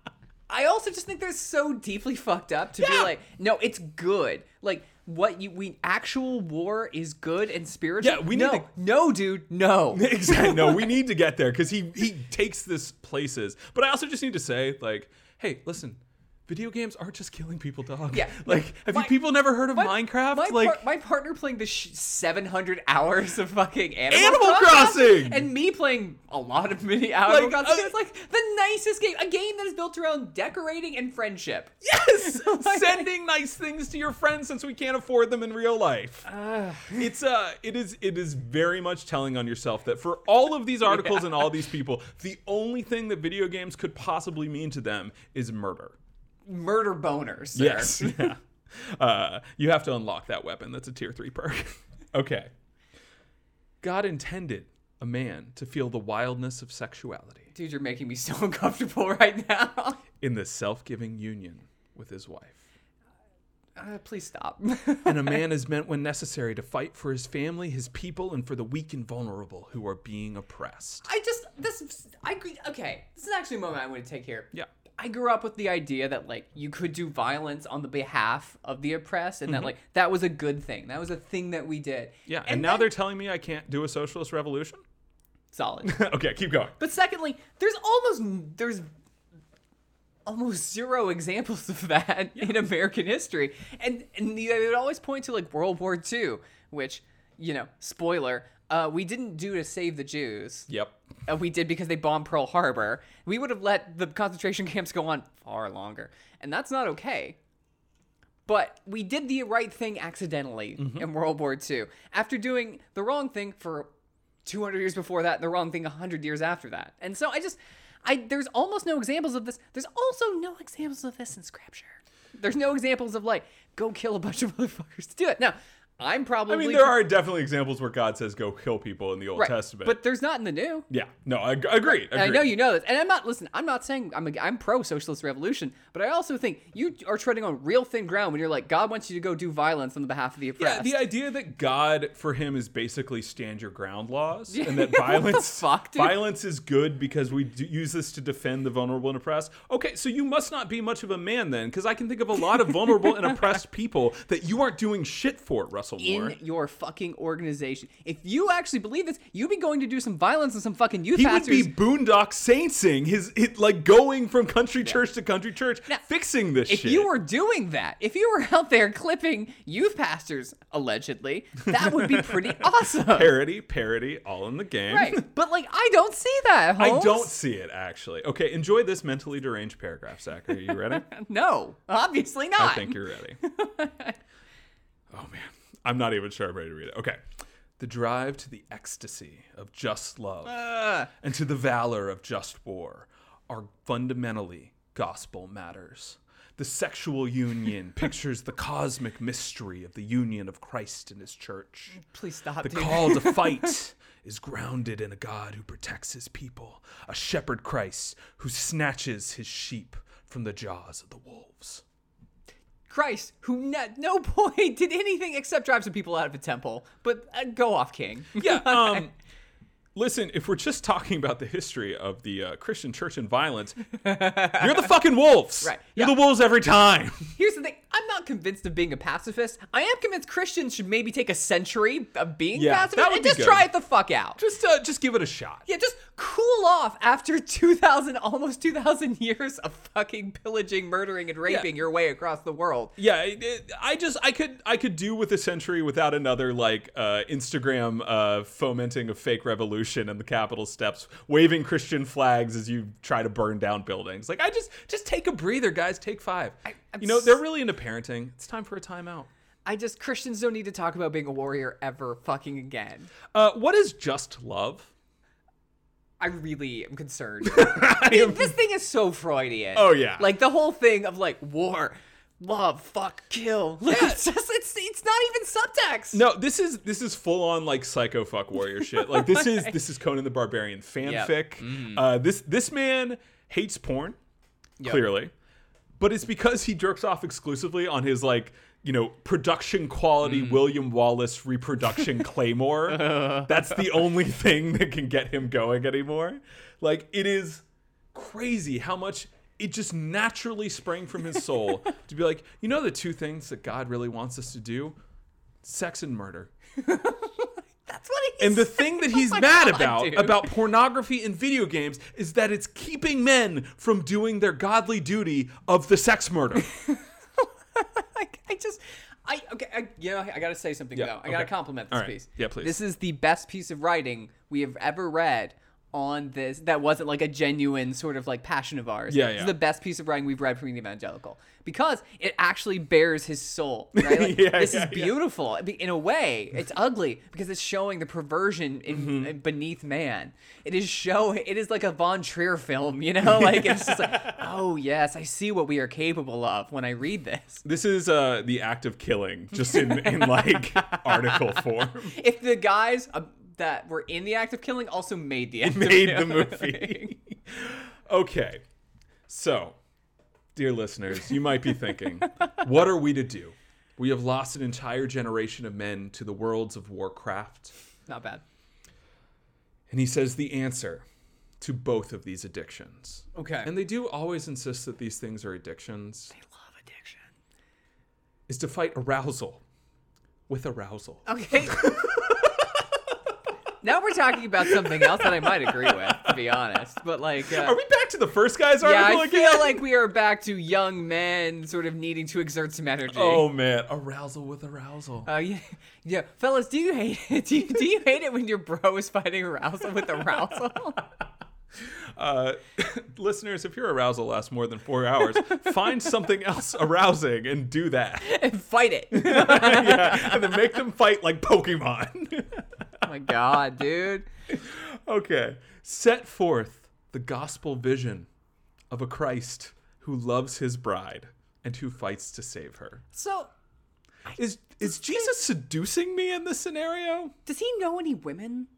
I also just think they're so deeply fucked up to be like, no, it's good. Like what you we actual war is good and spiritual. Yeah, we need no, to- no, dude, no. exactly. No, we need to get there because he he takes this places. But I also just need to say, like, hey, listen, video games aren't just killing people, dog. Yeah. Like, have My- you people never heard of My- Minecraft? My, like, par- my partner playing the sh- 700 hours of fucking Animal, Animal Crossing! and me playing a lot of mini Animal Like, Crossing. uh, it's like the nicest game, a game that is built around decorating and friendship. yes, Like- sending nice things to your friends since we can't afford them in real life. it's uh, it is it is very much telling on yourself that for all of these articles and all these people, the only thing that video games could possibly mean to them is murder. Murder boners. sir. Yes. yeah. Uh, you have to unlock that weapon. That's a tier three perk. okay. God intended a man to feel the wildness of sexuality Dude, you're making me so uncomfortable right now. in the self giving union with his wife. Uh, please stop. And a man is meant when necessary to fight for his family, his people, and for the weak and vulnerable who are being oppressed. I just this I agree. Okay, this is actually a moment I want to take here. Yeah. I grew up with the idea that like you could do violence on the behalf of the oppressed, and that like that was a good thing. That was a thing that we did. Mm-hmm. Yeah. And, now then- they're telling me I can't do a socialist revolution? solid. okay, keep going. But secondly, there's almost there's almost zero examples of that in American history, and and they would always point to like World War II, which you know, spoiler, uh, we didn't do to save the Jews. Yep. Uh, we did because they bombed Pearl Harbor. We would have let the concentration camps go on far longer, and that's not okay. But we did the right thing accidentally in World War II after doing the wrong thing for 200 years before that, and the wrong thing 100 years after that. And so I just, I there's almost no examples of this. There's also no examples of this in Scripture. There's no examples of like go kill a bunch of motherfuckers to do it. Now, I'm probably I mean, there are definitely examples where God says go kill people in the Old right, Testament. but there's not in the new. yeah, no, I ag- agreed. And I know you know this, and I'm not listen. I'm not saying I'm a, I'm pro socialist revolution, but I also think you are treading on real thin ground when you're like God wants you to go do violence on the behalf of the oppressed. Yeah, the idea that God for him is basically stand your ground laws, and that violence fuck, violence is good because we use this to defend the vulnerable and oppressed. Okay, so you must not be much of a man then, because I can think of a lot of vulnerable and oppressed people that you aren't doing shit for, Russell Russell Moore. in your fucking organization. If you actually believe this, you'd be going to do some violence on some fucking youth he would be boondock saintsing his it, like going from country church to country church, fixing this if shit. you were doing that, if you were out there clipping youth pastors, allegedly, that would be pretty awesome. parody, parody, all in the game. Right. But like I don't see that, I Holmes. don't see it actually. Okay, enjoy this mentally deranged paragraph, Zach. Are you ready? No, obviously not. I think you're ready. oh man, I'm not even sure I'm ready to read it. Okay. The drive to the ecstasy of just love Uh, and to the valor of just war are fundamentally gospel matters. The sexual union pictures the cosmic mystery of the union of Christ and his church. please stop, The dude. call to fight is grounded in a God who protects his people, a shepherd Christ who snatches his sheep from the jaws of the wolves. Christ, who at no point did anything except drive some people out of a temple. But uh, go off, King. Yeah, um listen, if we're just talking about the history of the uh, Christian church and violence, you're the fucking wolves. Right, You're yeah. the wolves every time. Here's the thing: I'm not convinced of being a pacifist. I am convinced Christians should maybe take a century of being Yeah, pacifist that would and just good. try it the fuck out. just uh, just give it a shot. yeah, just cool off after 2,000, almost 2,000 years of fucking pillaging, murdering, and raping your way across the world. Yeah, it, it- I just I could I could do with a century without another like uh, Instagram uh, fomenting a fake revolution in the Capitol steps, waving Christian flags as you try to burn down buildings. Like I just just take a breather, guys. Take 5 I'm you know they're really into parenting. It's time for a timeout. I just Christians don't need to talk about being a warrior ever fucking again. Uh, what is just love? I really am concerned. I am- this thing is so Freudian. Oh, yeah. like the whole thing of like war, love, fuck, kill. Like, it's just it's it's not even subtext. No, this is this is full on like psycho fuck warrior shit. Like this is this is Conan the Barbarian fanfic. Mm-hmm. Uh, this this man hates porn, clearly, but it's because he jerks off exclusively on his like you know production quality mm. William Wallace reproduction claymore. Uh. That's the only thing that can get him going anymore. Like it is crazy how much it just naturally sprang from his soul to be like, you know, the two things that God really wants us to do sex and murder. That's what he And the thing that Oh he's my mad God, about dude. about pornography and video games is that it's keeping men from doing their godly duty of the sex murder. like, I just, I okay, I, you know, I gotta say something Yeah, though. I gotta compliment this right. piece. Yeah, please. This is the best piece of writing we have ever read on this. That wasn't like a genuine sort of like passion of ours. Yeah, This yeah. is the best piece of writing we've read from the evangelical because it actually bares his soul. Right? Like, Yeah, this yeah, is yeah. beautiful. In a way, it's ugly because it's showing the perversion in, Mm-hmm. beneath man. It is show. It is like a Von Trier film. You know, like it's just like, oh yes, I see what we are capable of when I read this. this is uh, the act of killing, just in, in like article form. if the guys uh, that were in the act of killing also made the act of Made the movie. okay. So, dear listeners, you might be thinking, what are we to do? We have lost an entire generation of men to the worlds of Warcraft. Not bad. And he says the answer to both of these addictions. Okay. And they do always insist that these things are addictions, They love addiction. is to fight arousal with arousal. Okay. now we're talking about something else that I might agree with, to be honest. But like, uh, Are we back to the first guy's yeah, article I again? I feel like we are back to young men sort of needing to exert some energy. Oh man, arousal with arousal. Uh, yeah, yeah, fellas, do you hate it? Do you, do you hate it when your bro is fighting arousal with arousal? Uh, listeners, if your arousal lasts more than four hours, find something else arousing and do that. and fight it. yeah, and then make them fight like Pokemon. My god, dude. okay, set forth the gospel vision of a Christ who loves his bride and who fights to save her. So, Is is Jesus seducing me in this scenario? does he know any women?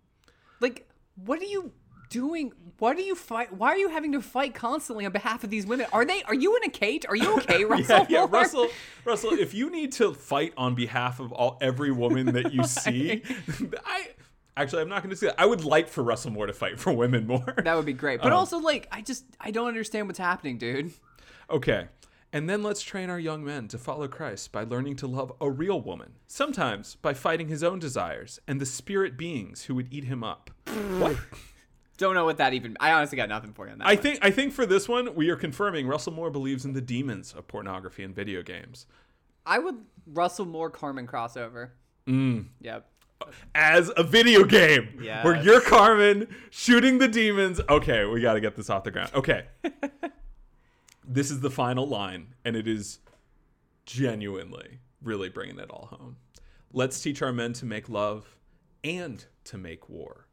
Like, what are you doing? Why do you fight? Why are you having to fight constantly on behalf of these women? Are they? Are you in a cage? Are you okay, Russell? Yeah, yeah, Russell. Russell, if you need to fight on behalf of all every woman that you see, I actually I'm not going to say that. I would like for Russell Moore to fight for women more. That would be great. But Um, also, like, I just I don't understand what's happening, dude. Okay. And then let's train our young men to follow Christ by learning to love a real woman, sometimes by fighting his own desires and the spirit beings who would eat him up. what? Don't know what that even. I honestly got nothing for you on that. I one. think I think for this one we are confirming Russell Moore believes in the demons of pornography and video games. I would Russell Moore Carmen crossover. Mm. Yep. As a video game where you're Carmen shooting the demons. Okay, we got to get this off the ground. Okay. this is the final line and it is genuinely really bringing it all home. Let's teach our men to make love and to make war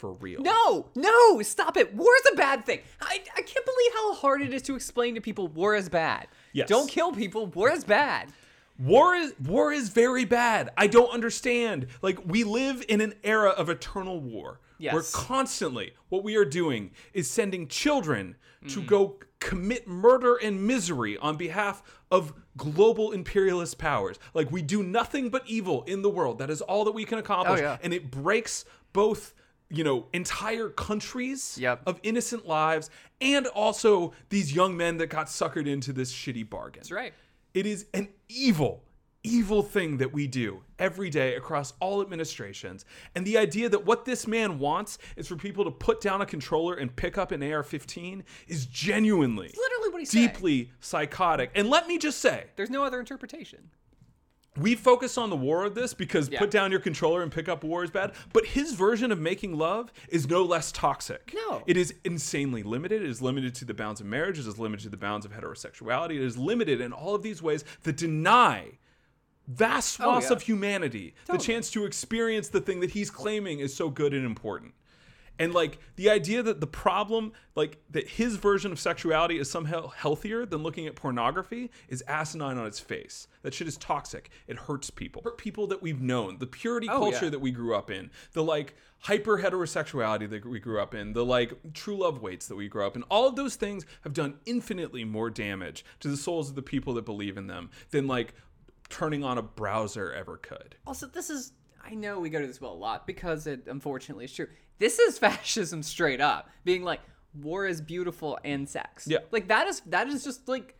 for real. No, no, stop it. War is a bad thing. I, I can't believe how hard it is to explain to people war is bad. Yes. Don't kill people. War is bad. War is war is very bad. I don't understand. Like we live in an era of eternal war. Where Yes. constantly what we are doing is sending children to mm. go commit murder and misery on behalf of global imperialist powers. Like we do nothing but evil in the world. That is all that we can accomplish. Oh, yeah. And it breaks both you know, entire countries Yep. of innocent lives, and also these young men that got suckered into this shitty bargain. That's right. It is an evil, evil thing that we do every day across all administrations. And the idea that what this man wants is for people to put down a controller and pick up an AR 15 is genuinely, Literally what he's saying. deeply psychotic. And let me just say, There's no other interpretation. We focus on the war of this because Yeah. put down your controller and pick up war is bad. But his version of making love is no less toxic. No. It is insanely limited. It is limited to the bounds of marriage. It is limited to the bounds of heterosexuality. It is limited in all of these ways that deny vast swaths Oh, yeah. of humanity the chance to experience the thing that he's claiming is so good and important. And like the idea that the problem, like that his version of sexuality is somehow healthier than looking at pornography is asinine on its face. That shit is toxic. It hurts people. Hurt people that we've known. The purity Oh, culture yeah. that we grew up in. The like hyper heterosexuality that we grew up in. The like True Love Waits that we grew up in. All of those things have done infinitely more damage to the souls of the people that believe in them than like turning on a browser ever could. Also, this is. I know we go to this well a lot because it unfortunately is true. This is fascism straight up, being like war is beautiful and sex. Yeah. like that is that is just like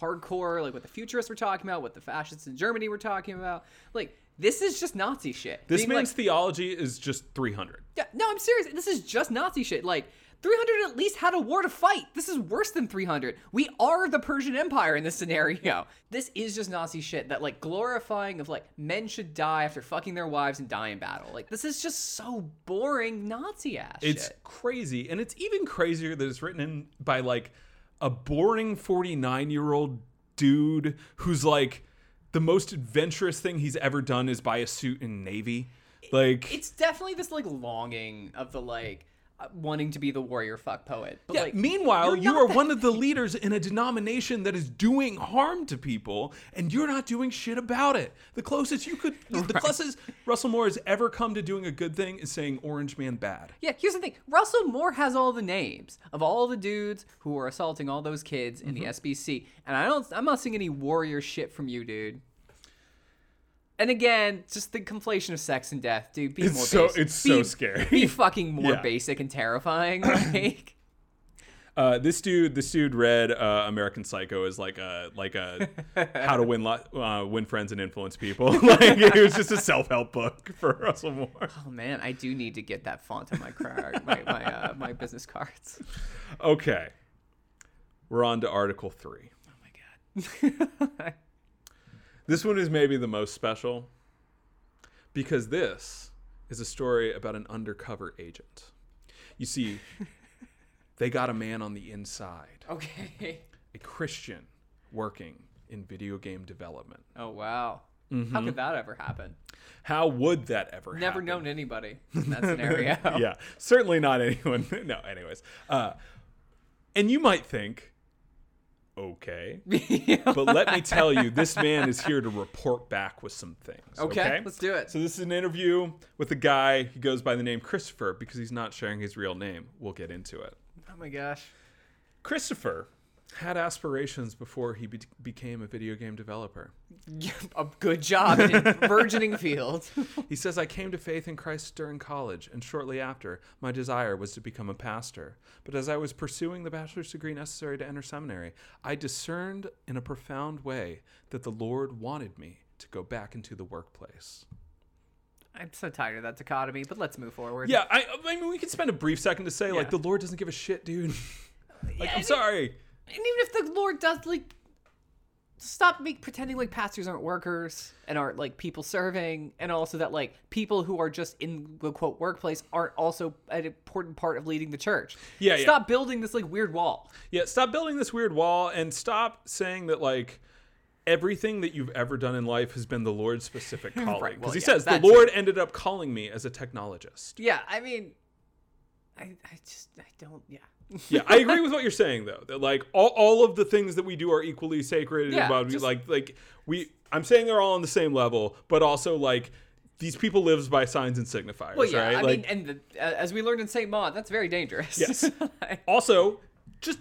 hardcore, like what the futurists were talking about, what the fascists in Germany were talking about. Like this is just Nazi shit. This Being man's like, theology is just 300. yeah, no, I'm serious. This is just Nazi shit. Like 300 at least had a war to fight. This is worse than 300. We are the Persian Empire in this scenario. This is just Nazi shit that like glorifying of like men should die after fucking their wives and die in battle. Like this is just so boring Nazi ass It's shit. crazy. And it's even crazier that it's written in by like a boring 49 year old dude who's like the most adventurous thing he's ever done is buy a suit in Navy. Like, It's definitely this like longing of the like wanting to be the warrior fuck poet. But yeah, like meanwhile, you are one of the leaders in a denomination that is doing harm to people, and you're not doing shit about it. The closest you could, the closest Russell Moore has ever come to doing a good thing is saying Orange Man bad. Yeah, here's the thing. Russell Moore has all the names of all the dudes who are assaulting all those kids in Mm-hmm. the SBC, and I don't. I'm not seeing any warrior shit from you, dude. And again, just the conflation of sex and death, dude. Be It's more so- basic. it's so scary. Be fucking more Yeah. basic and terrifying. Like, Uh, this dude, this dude read uh, American Psycho as like a like a how to win lo- uh, win friends and influence people. like it was just a self help book for Russell Moore. oh man, I do need to get that font on my card, my my, uh, my business cards. Okay, we're on to Article Three. Oh my god. This one is maybe the most special because this is a story about an undercover agent. You see, they got a man on the inside, okay. a Christian working in video game development. Oh wow. Mm-hmm. How could that ever happen? How would that ever Never happen? known anybody in that scenario. yeah, certainly not anyone. no, anyways. Uh, and you might think, okay, but let me tell you, this man is here to report back with some things. Okay, Okay, let's do it. So this is an interview with a guy. He goes by the name Christopher because he's not sharing his real name. We'll get into it. Oh my gosh. Christopher Had aspirations before he be- became a video game developer. a good job in a burgeoning field. He says, I came to faith in Christ during college, and shortly after, my desire was to become a pastor. But as I was pursuing the bachelor's degree necessary to enter seminary, I discerned in a profound way that the Lord wanted me to go back into the workplace. I'm so tired of that dichotomy, but let's move forward. Yeah, I, I mean, we could spend a brief second to say, like, the Lord doesn't give a shit, dude. like, Yeah, I'm sorry. And even if the Lord does, like, stop make, pretending like pastors aren't workers and aren't like people serving, and also that like people who are just in the quote workplace aren't also an important part of leading the church. Yeah, yeah. Stop building this like weird wall. Yeah, stop building this weird wall and stop saying that like everything that you've ever done in life has been the Lord's specific calling. Because Right, well, he yeah, says the Lord ended up calling me as a technologist. Yeah, I mean, I, I just I don't. Yeah. Yeah, I agree with what you're saying though. That like all, all of the things that we do are equally sacred. Yeah, about just- like like we I'm saying they're all on the same level, but also like these people lives by signs and signifiers, Well, yeah. right? I like mean, and the, uh, as we learned in Saint Maud, that's very dangerous. Yes. Also just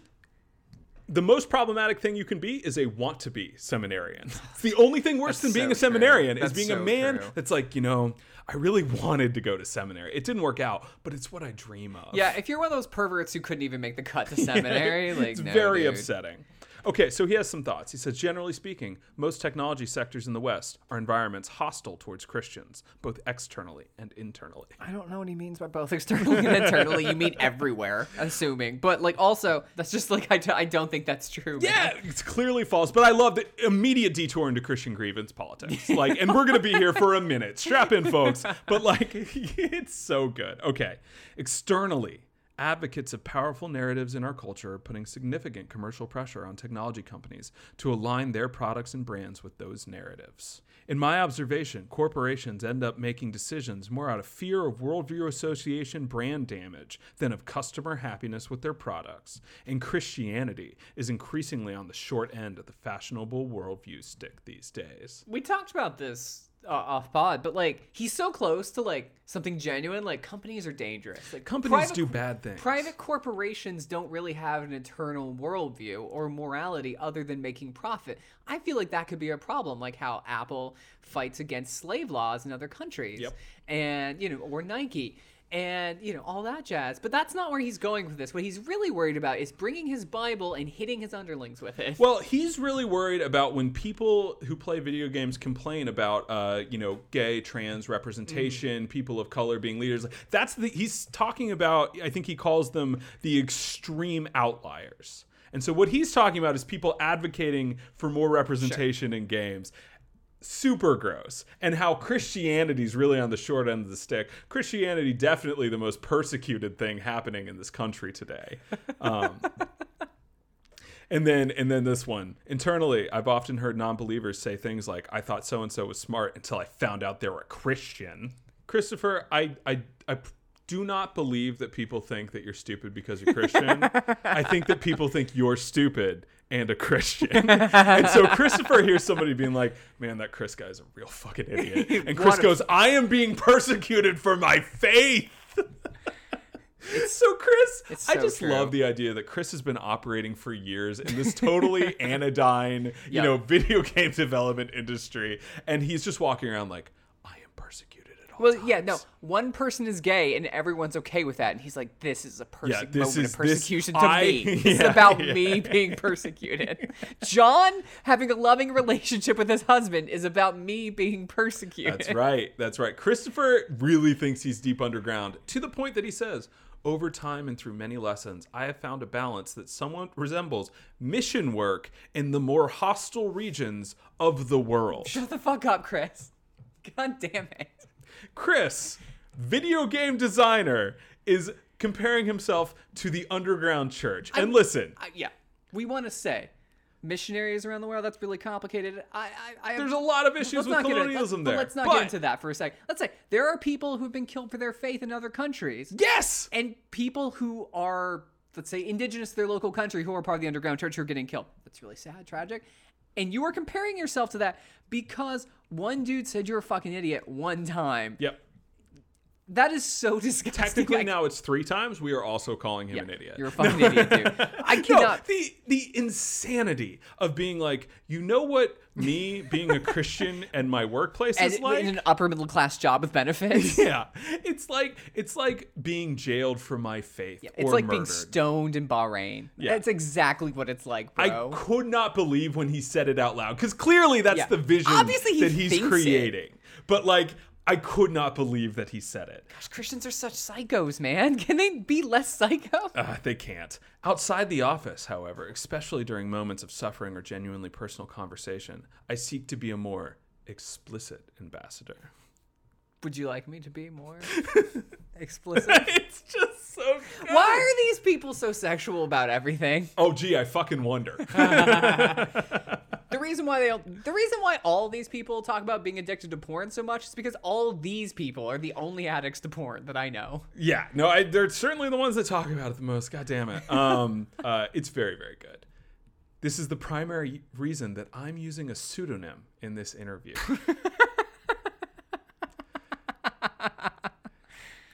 the most problematic thing you can be is a want to be seminarian. It's the only thing worse than being so a true. seminarian is That's being a man true. that's like, you know, I really wanted to go to seminary. It didn't work out, but it's what I dream of. yeah, if you're one of those perverts who couldn't even make the cut to seminary, like it's no, very dude. upsetting. Okay, so he has some thoughts. He says, generally speaking, most technology sectors in the West are environments hostile towards Christians, both externally and internally. I don't know what he means by both externally and internally. You mean everywhere, assuming. But like also, that's just like I, d- I don't think that's true. man. Yeah, it's clearly false, but I love the immediate detour into Christian grievance politics. Like, and we're gonna be here for a minute. Strap in, folks. But like, it's so good. Okay, externally. Advocates of powerful narratives in our culture are putting significant commercial pressure on technology companies to align their products and brands with those narratives. In my observation, corporations end up making decisions more out of fear of worldview association brand damage than of customer happiness with their products. And Christianity is increasingly on the short end of the fashionable worldview stick these days. we talked about this uh, off pod, but like he's so close to like something genuine. Like companies are dangerous. Like Companies private- do bad things. Private corporations don't really have an internal worldview or morality other than making profit. I feel like that could be a problem, like how Apple fights against slave laws in other countries, Yep. and you know, or Nike. And you know all that jazz, but that's not where he's going with this. What he's really worried about is bringing his Bible and hitting his underlings with it. Well, he's really worried about when people who play video games complain about, uh, you know, gay, trans representation, people of color being leaders. That's the he's talking about. I think he calls them the extreme outliers. And so what he's talking about is people advocating for more representation in games. Super gross. And how Christianity's really on the short end of the stick. Christianity definitely the most persecuted thing happening in this country today. Um, and then and then this one. Internally, I've often heard non-believers say things like, I thought so and so was smart until I found out they were a Christian. Christopher, I I I do not believe that people think that you're stupid because you're Christian. I think that people think you're stupid and a Christian. and so Christopher hears somebody being like, Man, that Chris guy's a real fucking idiot. And Chris goes, I am being persecuted for my faith. so Chris, It's I just true. love the idea that Chris has been operating for years in this totally anodyne, you Yep. know, video game development industry, and he's just walking around like, I am persecuted Well, times. yeah, no. One person is gay and everyone's okay with that, and he's like, "This is a perse- Yeah, this moment is- of this- persecution to I- me. It's about yeah. me being persecuted." John having a loving relationship with his husband is about me being persecuted. That's right. That's right. Christopher really thinks he's deep underground to the point that he says, over time and through many lessons, I have found a balance that somewhat resembles mission work in the more hostile regions of the world. Shut the fuck up, Chris. God damn it. Chris, video game designer, is comparing himself to the underground church. And listen, I, yeah, we want to say missionaries around the world. That's really complicated. I, I, I there's a lot of issues with into- colonialism let's, there. Let's not but, get into that for a second. Let's say there are people who've been killed for their faith in other countries. Yes! and people who are let's say indigenous to their local country who are part of the underground church who are getting killed that's really sad tragic and you are comparing yourself to that because one dude said you're a fucking idiot one time Yep. That is so disgusting. Technically, I- now it's three times. We are also calling him Yeah, an idiot. You're a fucking idiot, dude. I no, cannot. the the insanity of being like, you know what, me being a Christian and my workplace and is like. in an upper middle class job with benefits. yeah, it's like it's like being jailed for my faith. It's or like being stoned in Bahrain. Yeah. That's exactly what it's like, bro. I could not believe when he said it out loud because clearly that's Yeah. the vision Obviously he that he's thinks it. creating. But like, I could not believe that he said it. Gosh, Christians are such psychos, man. Can they be less psycho? Uh, they can't. Outside the office, however, especially during moments of suffering or genuinely personal conversation, I seek to be a more explicit ambassador. Would you like me to be more explicit? it's just so. Good. Why are these people so sexual about everything? Oh, gee, I fucking wonder. The reason why they the reason why all these people talk about being addicted to porn so much is because all these people are the only addicts to porn that I know. Yeah, no, I, they're certainly the ones that talk about it the most. God damn it. Um, uh, it's very, very good. This is the primary reason that I'm using a pseudonym in this interview.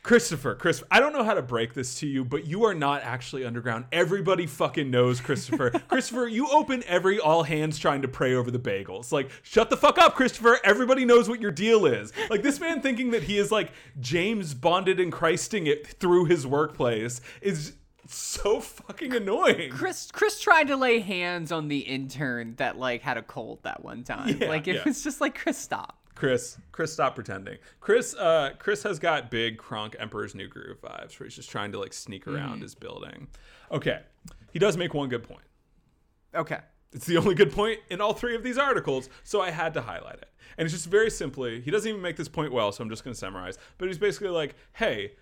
Christopher, Chris, I don't know how to break this to you, but you are not actually underground. Everybody fucking knows Christopher. Christopher, you open every all hands trying to pray over the bagels. Like, shut the fuck up, Christopher. Everybody knows what your deal is. Like, this man thinking that he is like James Bonded and Christing it through his workplace is so fucking annoying. Chris Chris tried to lay hands on the intern that like had a cold that one time. Yeah, like it yeah. was just like Chris stop. Chris, Chris, stop pretending. Chris, uh, Chris has got big Kronk Emperor's New Groove vibes, where he's just trying to like sneak around his building. Okay, he does make one good point. Okay. It's the only good point in all three of these articles, so I had to highlight it. And it's just very simply, he doesn't even make this point well, so I'm just going to summarize. But he's basically like, hey,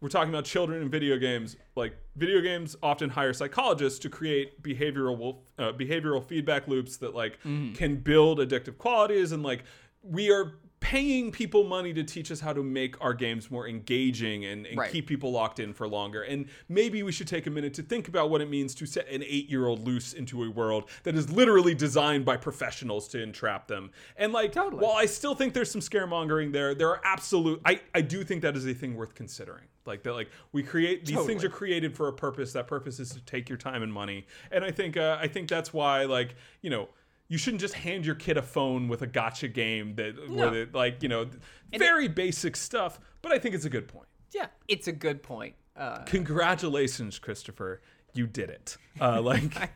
we're talking about children in video games. Like, video games often hire psychologists to create behavioral uh, behavioral feedback loops that like can build addictive qualities, and like we are paying people money to teach us how to make our games more engaging and, and Right. keep people locked in for longer. And maybe we should take a minute to think about what it means to set an eight year old loose into a world that is literally designed by professionals to entrap them. And like, Totally. while I still think there's some scaremongering there, there are absolute, I, I do think that is a thing worth considering. Like that, like we create these things are created for a purpose. That purpose is to take your time and money. And I think, uh, I think that's why, like, you know, you shouldn't just hand your kid a phone with a gacha game that, No. where they, like, you know, very basic stuff. But I think it's a good point. Yeah. It's a good point. Uh Congratulations, Christopher. You did it. Uh, like,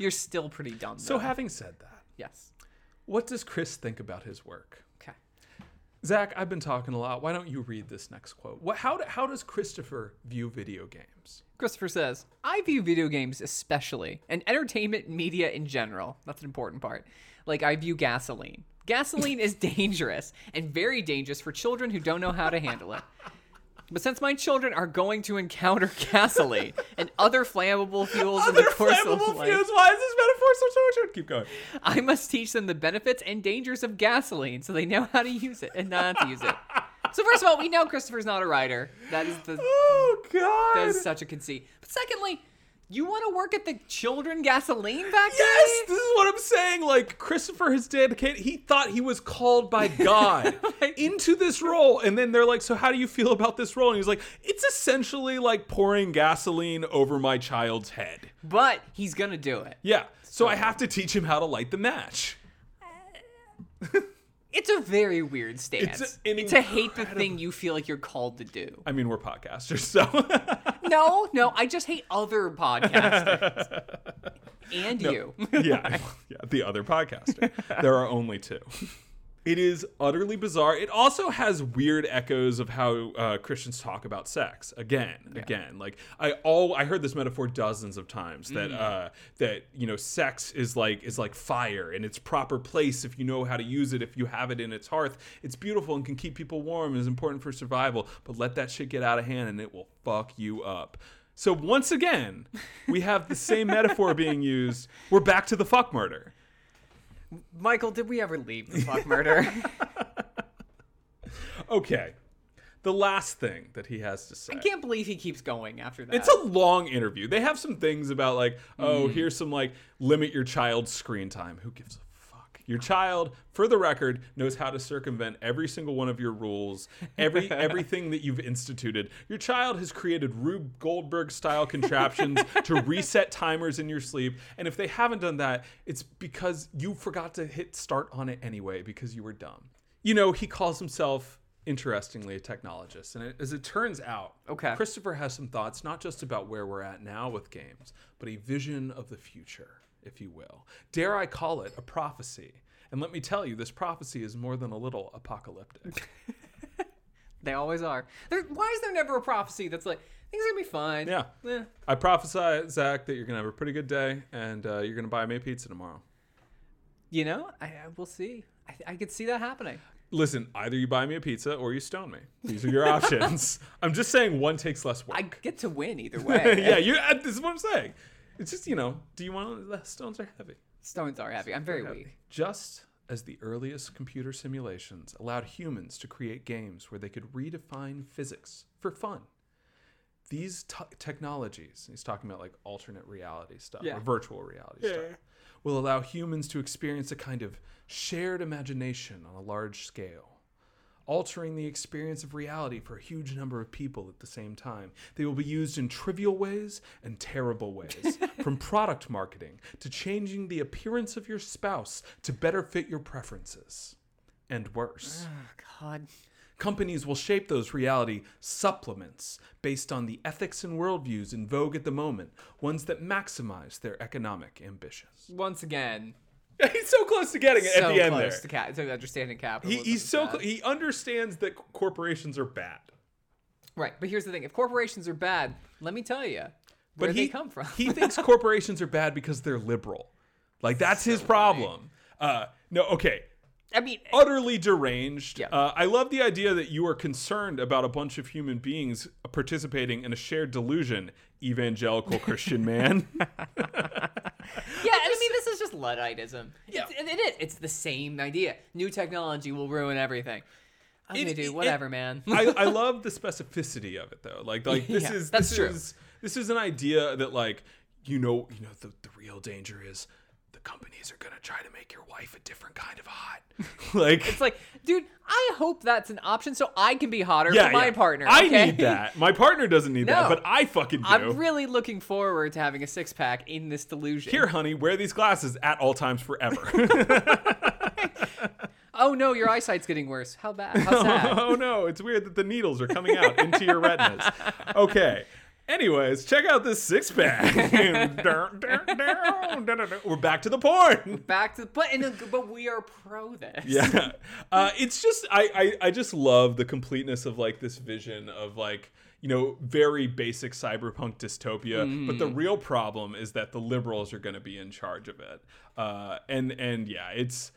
you're still pretty dumb. so having said that, yes. what does Chris think about his work? Zach, I've been talking a lot. Why don't you read this next quote? What, how, do, how does Christopher view video games? Christopher says, I view video games especially, and entertainment media in general. That's an important part. Like, I view gasoline. Gasoline is dangerous, and very dangerous for children who don't know how to handle it. But since my children are going to encounter gasoline and other flammable fuels in the course of life, Why is this metaphor so tortured? Keep going. I must teach them the benefits and dangers of gasoline so they know how to use it and not to use it. So first of all, we know Christopher's not a writer. That is the Oh, God. that is such a conceit. But secondly, you want to work at the children gasoline factory? Yes, this is what I'm saying. Like Christopher has dedicated. He thought he was called by God Like- into this role, and then they're like, "So how do you feel about this role?" And he's like, "It's essentially like pouring gasoline over my child's head." But he's gonna do it. Yeah. So I have to teach him how to light the match. Uh, It's a very weird stance. an to hate the thing you feel like you're called to do. I mean, we're podcasters, so No, no, I just hate other podcasters. and you. yeah, yeah, the other podcaster. There are only two. It is utterly bizarre. It also has weird echoes of how uh, Christians talk about sex. Again, again, like I all I heard this metaphor dozens of times that uh, that you know sex is like is like fire in its proper place if you know how to use it. If you have it in its hearth, it's beautiful and can keep people warm. and is important for survival. But let that shit get out of hand and it will fuck you up. So once again, we have the same metaphor being used. We're back to the fuck murder. Michael, did we ever leave the fuck murder? Okay. The last thing that he has to say. I can't believe he keeps going after that. It's a long interview. They have some things about like, oh, here's some like limit your child's screen time. Who gives a fuck? Your child, for the record, knows how to circumvent every single one of your rules, every everything that you've instituted. Your child has created Rube Goldberg style contraptions to reset timers in your sleep, and if they haven't done that, it's because you forgot to hit start on it anyway because you were dumb. You know, he calls himself interestingly a technologist, and it, as it turns out, Okay. Christopher has some thoughts not just about where we're at now with games, but a vision of the future, if you will. Dare I call it a prophecy? And let me tell you, this prophecy is more than a little apocalyptic. They always are. There, why is there never a prophecy that's like things are gonna be fine? Yeah. Eh. I prophesy, Zach, that you're gonna have a pretty good day, and uh, you're gonna buy me a pizza tomorrow. You know, I, I we'll see. I, I could see that happening. Listen, either you buy me a pizza or you stone me. These are your options. I'm just saying one takes less work. I get to win either way. yeah, you. uh, This is what I'm saying. It's just you know, do you want the stones are heavy? Stones are heavy. I'm very heavy. weak. Just as the earliest computer simulations allowed humans to create games where they could redefine physics for fun, these t- technologies, he's talking about like alternate reality stuff Yeah. or virtual reality stuff, will allow humans to experience a kind of shared imagination on a large scale. Altering the experience of reality for a huge number of people at the same time. They will be used in trivial ways and terrible ways, from product marketing to changing the appearance of your spouse to better fit your preferences. And worse. Oh, God. Companies will shape those reality supplements based on the ethics and worldviews in vogue at the moment, ones that maximize their economic ambitions. Once again, He's so close to getting it so at the end close there. to, ca- to understanding He, he's so cl- he understands that corporations are bad. right. But here's the thing: if corporations are bad, let me tell you, where But they he come from. he thinks corporations are bad because they're liberal. Like that's his problem. Uh, no, okay. I mean, Utterly deranged. Yeah. Uh, I love the idea that you are concerned about a bunch of human beings participating in a shared delusion, evangelical Christian man. yeah. I mean, this is just ludditism. Yeah. It's, it, it is. It's the same idea. New technology will ruin everything. I'm It- dude, it- whatever, man. I, I love the specificity of it though. Like like this Yeah, is that's this true. is this is an idea that like you know you know the, the real danger is the companies are gonna try to make your wife a different kind of hot. like It's like, dude, I hope that's an option so I can be hotter yeah, for my yeah. partner. I okay? need that. My partner doesn't need that, but I fucking do. I'm really looking forward to having a six pack in this delusion. Here, honey, wear these glasses at all times forever. Oh no, your eyesight's getting worse. How bad? How sad? oh no, it's weird that the needles are coming out into your retinas. Okay. Anyways, check out this six pack. We're back to the porn. Back to the but, and, but we are pro this. Yeah. Uh, it's just I, I I just love the completeness of like this vision of like you know very basic cyberpunk dystopia but the real problem is that the liberals are going to be in charge of it uh, and and yeah it's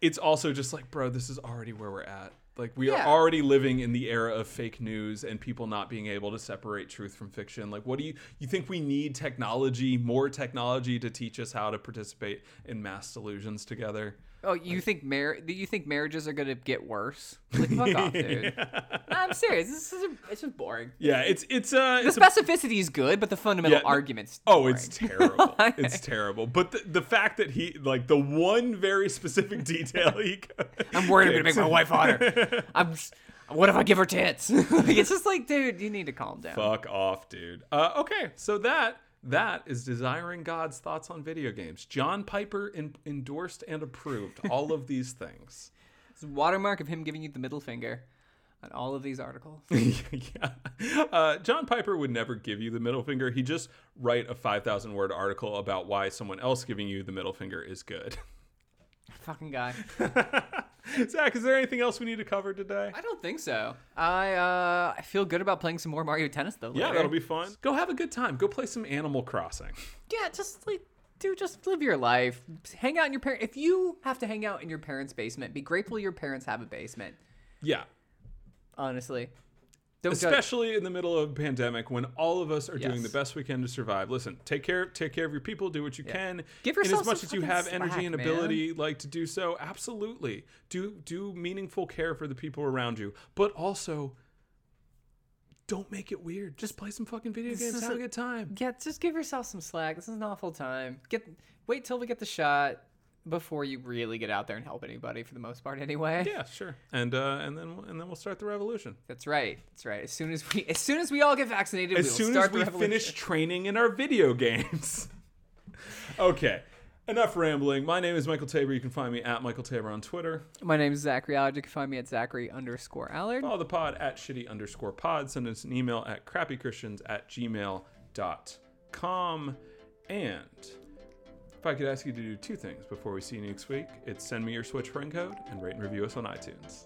it's also just like bro this is already where we're at like we Yeah. are already living in the era of fake news and people not being able to separate truth from fiction like what do you you think we need technology more technology to teach us how to participate in mass delusions together Oh, you think mar- you think marriages are gonna get worse? Like, fuck off, dude. I'm serious. This is it's just boring. yeah it's it's uh The it's a specificity is good, but the fundamental Yeah, arguments. Oh, boring. it's terrible. it's terrible. But the, the fact that he like the one very specific detail he I'm worried I'm gonna make my wife hotter. I'm. What if I give her tits? It's just like, dude, you need to calm down. fuck off, dude. Uh, okay, so that that is desiring God's thoughts on video games. John Piper en- endorsed and approved all of these things. It's a watermark of him giving you the middle finger on all of these articles. yeah. Uh, John Piper would never give you the middle finger. He just write a 5,000 word article about why someone else giving you the middle finger is good. Fucking guy. Zach, is there anything else we need to cover today? I don't think so. I uh, I feel good about playing some more Mario Tennis though. Yeah, later. that'll be fun. Go have a good time. Go play some Animal Crossing. Yeah, just like, dude, just live your life. Hang out in your parent. If you have to hang out in your parents' basement, be grateful your parents have a basement. Yeah. Honestly, don't. Especially in the middle of a pandemic when all of us are doing the best we can to survive. Listen, take care take care of your people, do what you can. Give yourself and as much some as you have energy slack, and man. ability like to do so, absolutely. Do do meaningful care for the people around you. But also don't make it weird. Just play some fucking video This games. Have a a- good time. Yeah, just give yourself some slack. This is an awful time. Get wait till we get the shot. Before you really get out there and help anybody for the most part anyway. Yeah, sure. And uh, and then and then we'll start the revolution. That's right. That's right. As soon as we as soon as we all get vaccinated, As soon as we finish training in our video games. okay. Enough rambling. My name is Michael Tabor. You can find me at Michael Tabor on Twitter. My name is Zachary Allard. You can find me at Zachary underscore Allard. Follow the pod at shitty underscore pod. Send us an email at crappychristians at gmail.com. And if I could ask you to do two things before we see you next week, it's send me your Switch friend code and rate and review us on iTunes.